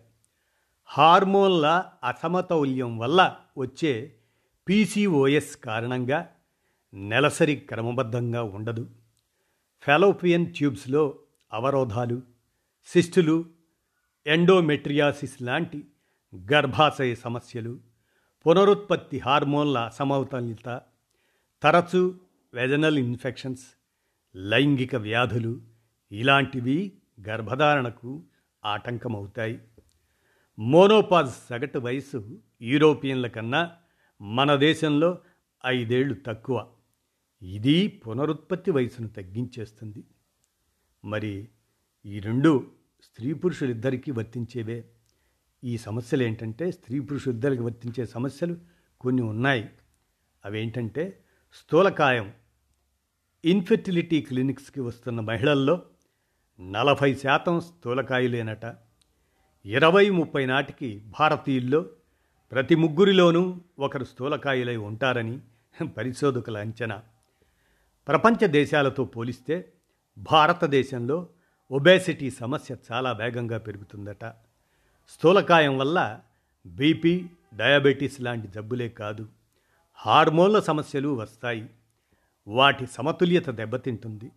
హార్మోన్ల అసమతౌల్యం వల్ల వచ్చే పీసీఓఎస్ కారణంగా నెలసరి క్రమబద్ధంగా ఉండదు. ఫెలోపియన్ ట్యూబ్స్లో అవరోధాలు సిస్టులు ఎండోమెట్రియాసిస్ లాంటి గర్భాశయ సమస్యలు పునరుత్పత్తి హార్మోన్ల అసమతుల్యత తరచు వెజనల్ ఇన్ఫెక్షన్స్ లైంగిక వ్యాధులు ఇలాంటివి గర్భధారణకు ఆటంకమవుతాయి. మోనోపాజ్ సగటు వయసు యూరోపియన్ల కన్నా మన దేశంలో ఐదేళ్ళు తక్కువ. ఇది పునరుత్పత్తి వయసును తగ్గించేస్తుంది. మరి ఈ రెండు స్త్రీ పురుషులిద్దరికీ వర్తించేవే? ఈ సమస్యలు ఏంటంటే స్త్రీ పురుషులిద్దరికి వర్తించే సమస్యలు కొన్ని ఉన్నాయి. అవేంటంటే స్థూలకాయం ఇన్ఫెర్టిలిటీ క్లినిక్స్కి వస్తున్న మహిళల్లో నలభై శాతం స్థూలకాయులేనట. ఇరవై ముప్పై నాటికి భారతీయుల్లో ప్రతి ముగ్గురిలోనూ ఒకరు స్థూలకాయులై ఉంటారని పరిశోధకుల అంచనా. ప్రపంచ దేశాలతో పోలిస్తే భారతదేశంలో ఒబేసిటీ సమస్య చాలా వేగంగా పెరుగుతుందట. స్థూలకాయం వల్ల బీపీ డయాబెటీస్ లాంటి జబ్బులే కాదు. హార్మోన్ల సమస్యలు వస్తాయి. వాటి సమతుల్యత దెబ్బతింటుంది.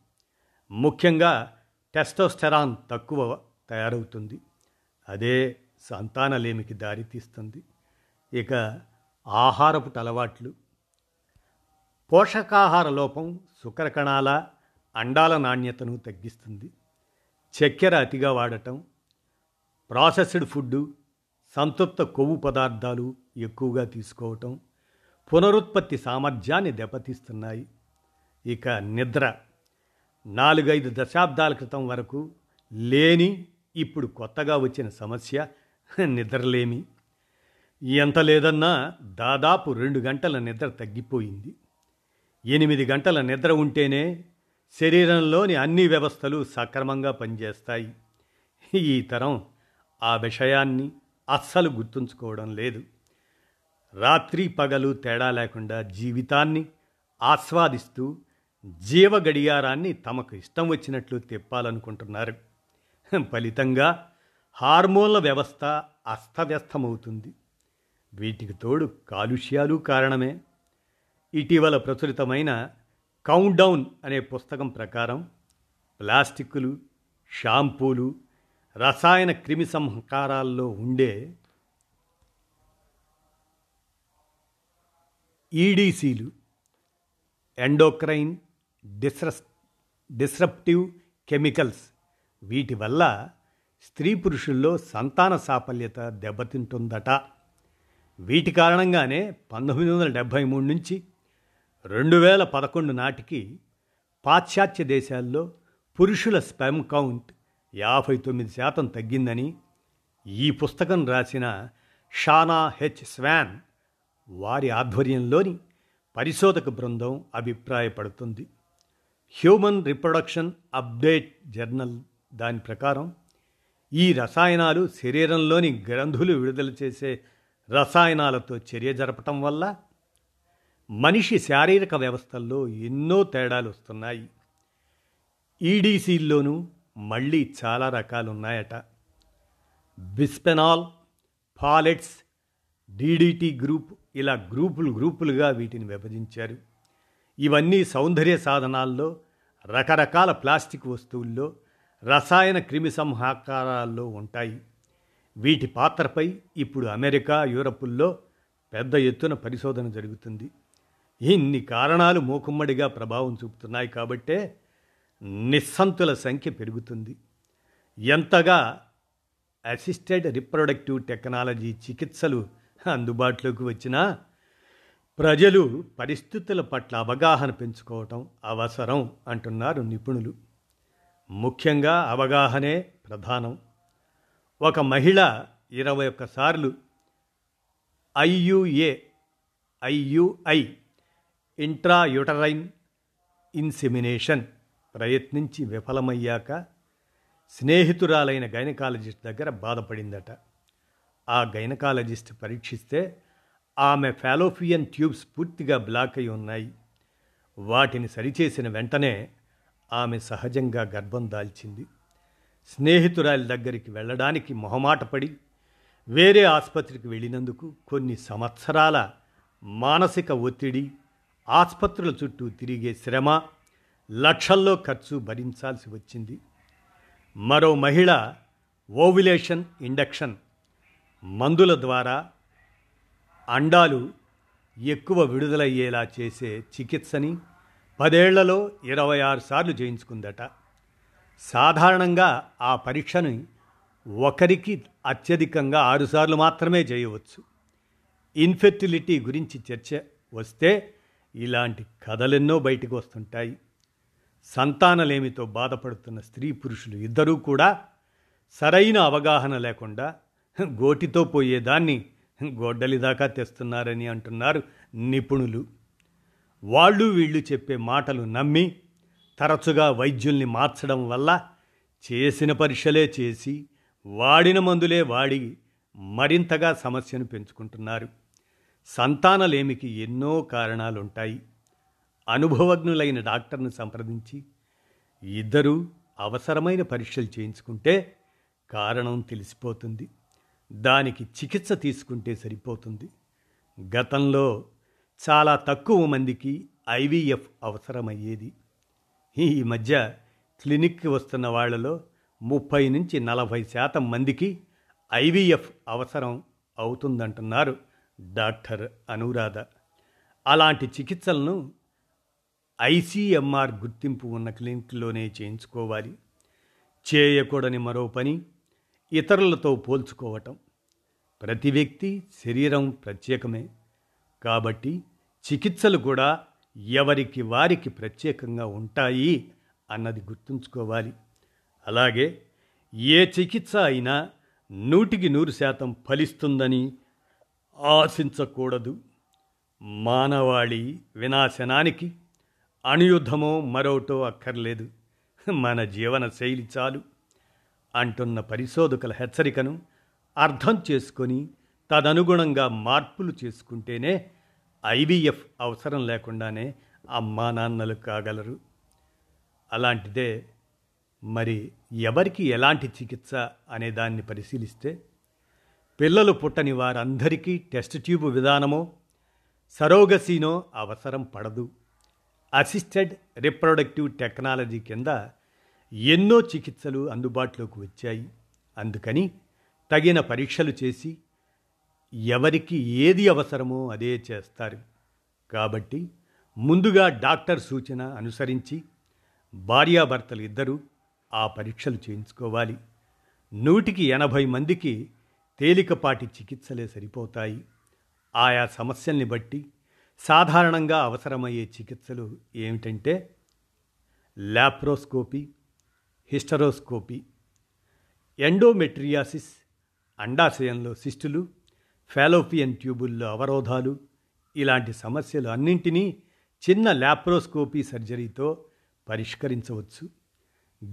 ముఖ్యంగా టెస్టోస్టెరాన్ తక్కువ తయారవుతుంది. అదే సంతానలేమికి దారితీస్తుంది. ఇక ఆహారపు అలవాట్లు. పోషకాహార లోపం శుక్రకణాల అండాల నాణ్యతను తగ్గిస్తుంది. చక్కెర అతిగా వాడటం. ప్రాసెస్డ్ ఫుడ్డు సంతృప్త కొవ్వు పదార్థాలు ఎక్కువగా తీసుకోవటం. పునరుత్పత్తి సామర్థ్యాన్ని దెబ్బతీస్తున్నాయి. ఇక నిద్ర. నాలుగైదు దశాబ్దాల క్రితం వరకు లేని ఇప్పుడు కొత్తగా వచ్చిన సమస్య నిద్రలేమి. ఎంత లేదన్నా దాదాపు రెండు గంటల నిద్ర తగ్గిపోయింది. ఎనిమిది గంటల నిద్ర ఉంటేనే శరీరంలోని అన్ని వ్యవస్థలు సక్రమంగా పనిచేస్తాయి. ఈ తరం ఆ విషయాన్ని అస్సలు గుర్తుంచుకోవడం లేదు. రాత్రి పగలు తేడా లేకుండా జీవితాన్ని ఆస్వాదిస్తూ జీవ గడియారాన్ని తమకు ఇష్టం వచ్చినట్లు తిప్పాలనుకుంటున్నారు. ఫలితంగా హార్మోన్ల వ్యవస్థ అస్తవ్యస్తమవుతుంది. వీటికి తోడు కాలుష్యాలు కారణమే. ఇటీవల ప్రచురితమైన కౌంట్ డౌన్ అనే పుస్తకం ప్రకారం ప్లాస్టిక్లు షాంపూలు రసాయన క్రిమి సంహారాల్లో ఉండే ఈడీసీలు ఎండోక్రైన్ డిస్రస్ డిస్రప్టివ్ కెమికల్స్ వీటి వల్ల స్త్రీ పురుషుల్లో సంతాన సాఫల్యత దెబ్బతింటుందట. వీటి కారణంగానే పంతొమ్మిది వందల డెబ్భై మూడు నుంచి రెండు వేల పదకొండు నాటికి పాశ్చాత్య దేశాల్లో పురుషుల స్పెమ్ కౌంట్ యాభై తొమ్మిది శాతం తగ్గిందని ఈ పుస్తకం రాసిన షానా హెచ్ స్వాన్ వారి ఆధ్వర్యంలోని పరిశోధక బృందం అభిప్రాయపడుతుంది. హ్యూమన్ రిప్రొడక్షన్ అప్డేట్ జర్నల్ దాని ప్రకారం ఈ రసాయనాలు శరీరంలోని గ్రంథులు విడుదల చేసే రసాయనాలతో చర్య జరపటం వల్ల మనిషి శారీరక వ్యవస్థల్లో ఎన్నో తేడాలు వస్తున్నాయి. ఈడీసీల్లోనూ మళ్ళీ చాలా రకాలు ఉన్నాయట బిస్పెనాల్ ఫాలెట్స్ డీడీటీ గ్రూప్ ఇలా గ్రూపులు గ్రూపులుగా వీటిని విభజించారు. ఇవన్నీ సౌందర్య సాధనాల్లో రకరకాల ప్లాస్టిక్ వస్తువుల్లో రసాయన క్రిమి సంహాకారాల్లో ఉంటాయి. వీటి పాత్రపై ఇప్పుడు అమెరికా యూరపుల్లో పెద్ద ఎత్తున పరిశోధన జరుగుతుంది. ఇన్ని కారణాలు మూకుమ్మడిగా ప్రభావం చూపుతున్నాయి కాబట్టే నిస్సంతుల సంఖ్య పెరుగుతుంది. ఎంతగా అసిస్టెడ్ రిప్రొడక్టివ్ టెక్నాలజీ చికిత్సలు అందుబాటులోకి వచ్చినా ప్రజలు పరిస్థితుల పట్ల అవగాహన పెంచుకోవటం అవసరం అంటున్నారు నిపుణులు. ముఖ్యంగా అవగాహనే ప్రధానం. ఒక మహిళ ఇరవై ఒక్కసార్లు ఐయుఏ ఐయుఐ ఇంట్రాయుటరైన్ ఇన్సెమినేషన్ ప్రయత్నించి విఫలమయ్యాక స్నేహితురాలైన గైనకాలజిస్ట్ దగ్గర బాధపడిందట. ఆ గైనకాలజిస్ట్ పరీక్షిస్తే ఆమె ఫాలోఫియన్ ట్యూబ్స్ పూర్తిగా బ్లాక్ అయి ఉన్నాయి. వాటిని సరిచేసిన వెంటనే ఆమె సహజంగా గర్భం దాల్చింది. స్నేహితురాలి దగ్గరికి వెళ్ళడానికి మొహమాటపడి వేరే ఆసుపత్రికి వెళ్ళినందుకు కొన్ని సంవత్సరాల మానసిక ఒత్తిడి ఆసుపత్రుల చుట్టూ తిరిగే శ్రమ లక్షల్లో ఖర్చు భరించాల్సి వచ్చింది. మరో మహిళ ఓవిలేషన్ ఇండక్షన్ మందుల ద్వారా అండాలు ఎక్కువ విడుదలయ్యేలా చేసే చికిత్సని పదేళ్ళలో ఇరవై ఆరు సార్లు చేయించుకుందట. సాధారణంగా ఆ పరీక్షని ఒకరికి అత్యధికంగా ఆరుసార్లు మాత్రమే చేయవచ్చు. ఇన్ఫెర్టిలిటీ గురించి చర్చ వస్తే ఇలాంటి కథలెన్నో బయటకు వస్తుంటాయి. సంతానలేమితో బాధపడుతున్న స్త్రీ పురుషులు ఇద్దరూ కూడా సరైన అవగాహన లేకుండా గోటితో పోయేదాన్ని గొడ్డలి దాకా తెస్తున్నారని అంటున్నారు నిపుణులు. వాళ్ళు వీళ్ళు చెప్పే మాటలు నమ్మి తరచుగా వైద్యుల్ని మార్చడం వల్ల చేసిన పరీక్షలే చేసి వాడిన మందులే వాడి మరింతగా సమస్యను పెంచుకుంటున్నారు. సంతానలేమికి ఎన్నో కారణాలుంటాయి. అనుభవజ్ఞులైన డాక్టర్ను సంప్రదించి ఇద్దరూ అవసరమైన పరీక్షలు చేయించుకుంటే కారణం తెలిసిపోతుంది. దానికి చికిత్స తీసుకుంటే సరిపోతుంది. గతంలో చాలా తక్కువ మందికి ఐవీఎఫ్ అవసరమయ్యేది. ఈ మధ్య క్లినిక్కి వస్తున్న వాళ్ళలో ముప్పై నుంచి నలభై శాతం మందికి ఐవీఎఫ్ అవసరం అవుతుందంటున్నారు డాక్టర్ అనురాధ. అలాంటి చికిత్సలను ఐసీఎంఆర్ గుర్తింపు ఉన్న క్లినిక్లోనే చేయించుకోవాలి. చేయకూడని మరో పని ఇతరులతో పోల్చుకోవటం. ప్రతి వ్యక్తి శరీరం ప్రత్యేకమే. కాబట్టి చికిత్సలు కూడా ఎవరికి వారికి ప్రత్యేకంగా ఉంటాయి అన్నది గుర్తుంచుకోవాలి. అలాగే ఏ చికిత్స అయినా నూటికి నూరు శాతం ఫలిస్తుందని ఆశించకూడదు. మానవాళి వినాశనానికి అణుయుద్ధమో మరోటో అక్కర్లేదు. మన జీవన శైలి చాలు. అంటున్న పరిశోధకుల హెచ్చరికను అర్థం చేసుకొని తదనుగుణంగా మార్పులు చేసుకుంటేనే ఐవీఎఫ్ అవసరం లేకుండానే అమ్మా నాన్నలు కాగలరు. అలాంటిదే మరి ఎవరికి ఎలాంటి చికిత్స అనే దాన్ని పరిశీలిస్తే పిల్లలు పుట్టని వారందరికీ టెస్ట్ ట్యూబ్ విధానమో సరోగసీనో అవసరం పడదు. అసిస్టెడ్ రిప్రొడక్టివ్ టెక్నాలజీ కింద ఎన్నో చికిత్సలు అందుబాటులోకి వచ్చాయి. అందుకని తగిన పరీక్షలు చేసి ఎవరికి ఏది అవసరమో అదే చేస్తారు. కాబట్టి ముందుగా డాక్టర్ సూచన అనుసరించి భార్యాభర్తలు ఇద్దరూ ఆ పరీక్షలు చేయించుకోవాలి. నూటికి ఎనభై మందికి తేలికపాటి చికిత్సలే సరిపోతాయి. ఆయా సమస్యల్ని బట్టి సాధారణంగా అవసరమయ్యే చికిత్సలు ఏమిటంటే లాప్రోస్కోపీ హిస్టరోస్కోపీ ఎండోమెట్రియాసిస్ అండాశయంలో సిస్టులు ఫాలోపియన్ ట్యూబుల్లో అవరోధాలు ఇలాంటి సమస్యలు అన్నింటినీ చిన్న ల్యాప్రోస్కోపీ సర్జరీతో పరిష్కరించవచ్చు.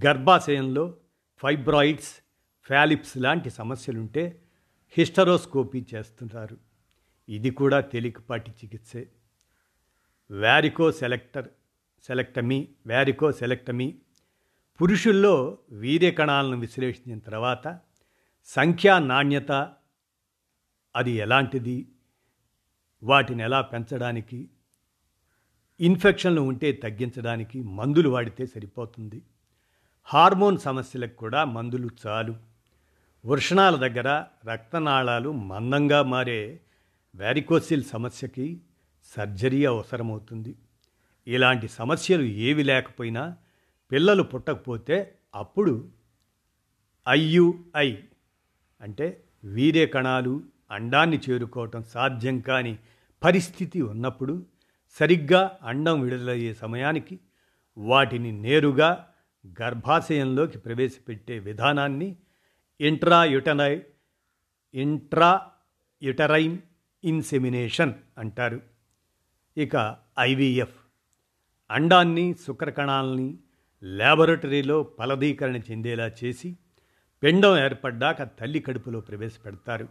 గర్భాశయంలో ఫైబ్రాయిడ్స్ ఫ్యాలిప్స్ లాంటి సమస్యలుంటే హిస్టరోస్కోపీ చేస్తుంటారు. ఇది కూడా తేలికపాటి చికిత్సే. వ్యారికో సెలెక్టర్ సెలెక్టమీ వ్యారికో సెలెక్టమీ పురుషుల్లో వీర్య కణాలను విశ్లేషించిన తర్వాత సంఖ్యా నాణ్యత అది ఎలాంటిది? వాటిని ఎలా పెంచడానికి? ఇన్ఫెక్షన్లు ఉంటే తగ్గించడానికి మందులు వాడితే సరిపోతుంది. హార్మోన్ సమస్యలకు కూడా మందులు చాలు. వృషణాల దగ్గర రక్తనాళాలు మందంగా మారే వ్యారికోసిల్ సమస్యకి సర్జరీ అవసరమవుతుంది. ఇలాంటి సమస్యలు ఏవి లేకపోయినా పిల్లలు పుట్టకపోతే అప్పుడు ఐయుఐ అంటే వీర్య కణాలు అండాన్ని చేరుకోవటం సాధ్యం కాని పరిస్థితి ఉన్నప్పుడు సరిగ్గా అండం విడుదలయ్యే సమయానికి వాటిని నేరుగా గర్భాశయంలోకి ప్రవేశపెట్టే విధానాన్ని ఇంట్రాయుటనై ఇంట్రా యుటరైన్ ఇన్సెమినేషన్ అంటారు. ఇక ఐవీఎఫ్ అండాన్ని శుక్రకణాలని ల్యాబొరేటరీలో ఫలదీకరణ చెందేలా చేసి పిండం ఏర్పడ్డాక తల్లి కడుపులో ప్రవేశపెడతారు.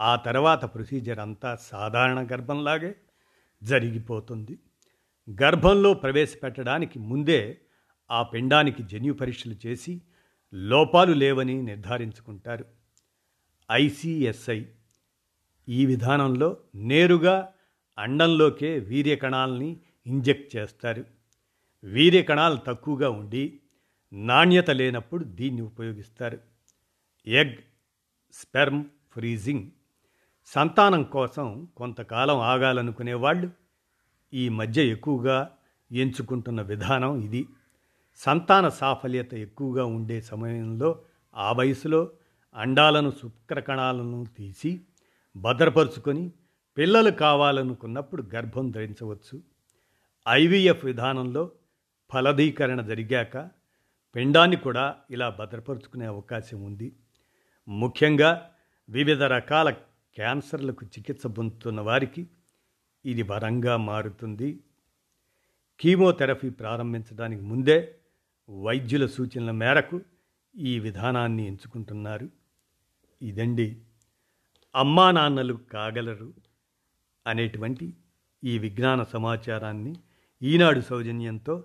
ఆ తర్వాత ప్రొసీజర్ అంతా సాధారణ గర్భంలాగే జరిగిపోతుంది. గర్భంలో ప్రవేశపెట్టడానికి ముందే ఆ పిండానికి జన్యు పరీక్షలు చేసి లోపాలు లేవని నిర్ధారించుకుంటారు. ఐసిఎస్ఐ ఈ విధానంలో నేరుగా అండంలోకే వీర్యకణాలని ఇంజెక్ట్ చేస్తారు. వీర్య కణాలు తక్కువగా ఉండి నాణ్యత లేనప్పుడు దీన్ని ఉపయోగిస్తారు. Egg sperm freezing. సంతానం కోసం కొంతకాలం ఆగాలనుకునే వాళ్ళు ఈ మధ్య ఎక్కువగా ఎంచుకుంటున్న విధానం ఇది. సంతాన సాఫల్యత ఎక్కువగా ఉండే సమయంలో ఆ వయసులో అండాలను శుక్రకణాలను తీసి భద్రపరుచుకొని పిల్లలు కావాలనుకున్నప్పుడు గర్భం ధరించవచ్చు. ఐవీఎఫ్ విధానంలో ఫలదీకరణ జరిగాక పిండాన్ని కూడా ఇలా భద్రపరుచుకునే అవకాశం ఉంది. ముఖ్యంగా వివిధ రకాల క్యాన్సర్లకు చికిత్స పొందుతున్న వారికి ఇది వరంగా మారుతుంది. కీమోథెరపీ ప్రారంభించడానికి ముందే వైద్యుల సూచనల మేరకు ఈ విధానాన్ని ఎంచుకుంటున్నారు. ఇదండి అమ్మా నాన్నలు కాగలరు అనేటువంటి ఈ విజ్ఞాన సమాచారాన్ని ఈనాడు సౌజన్యంతో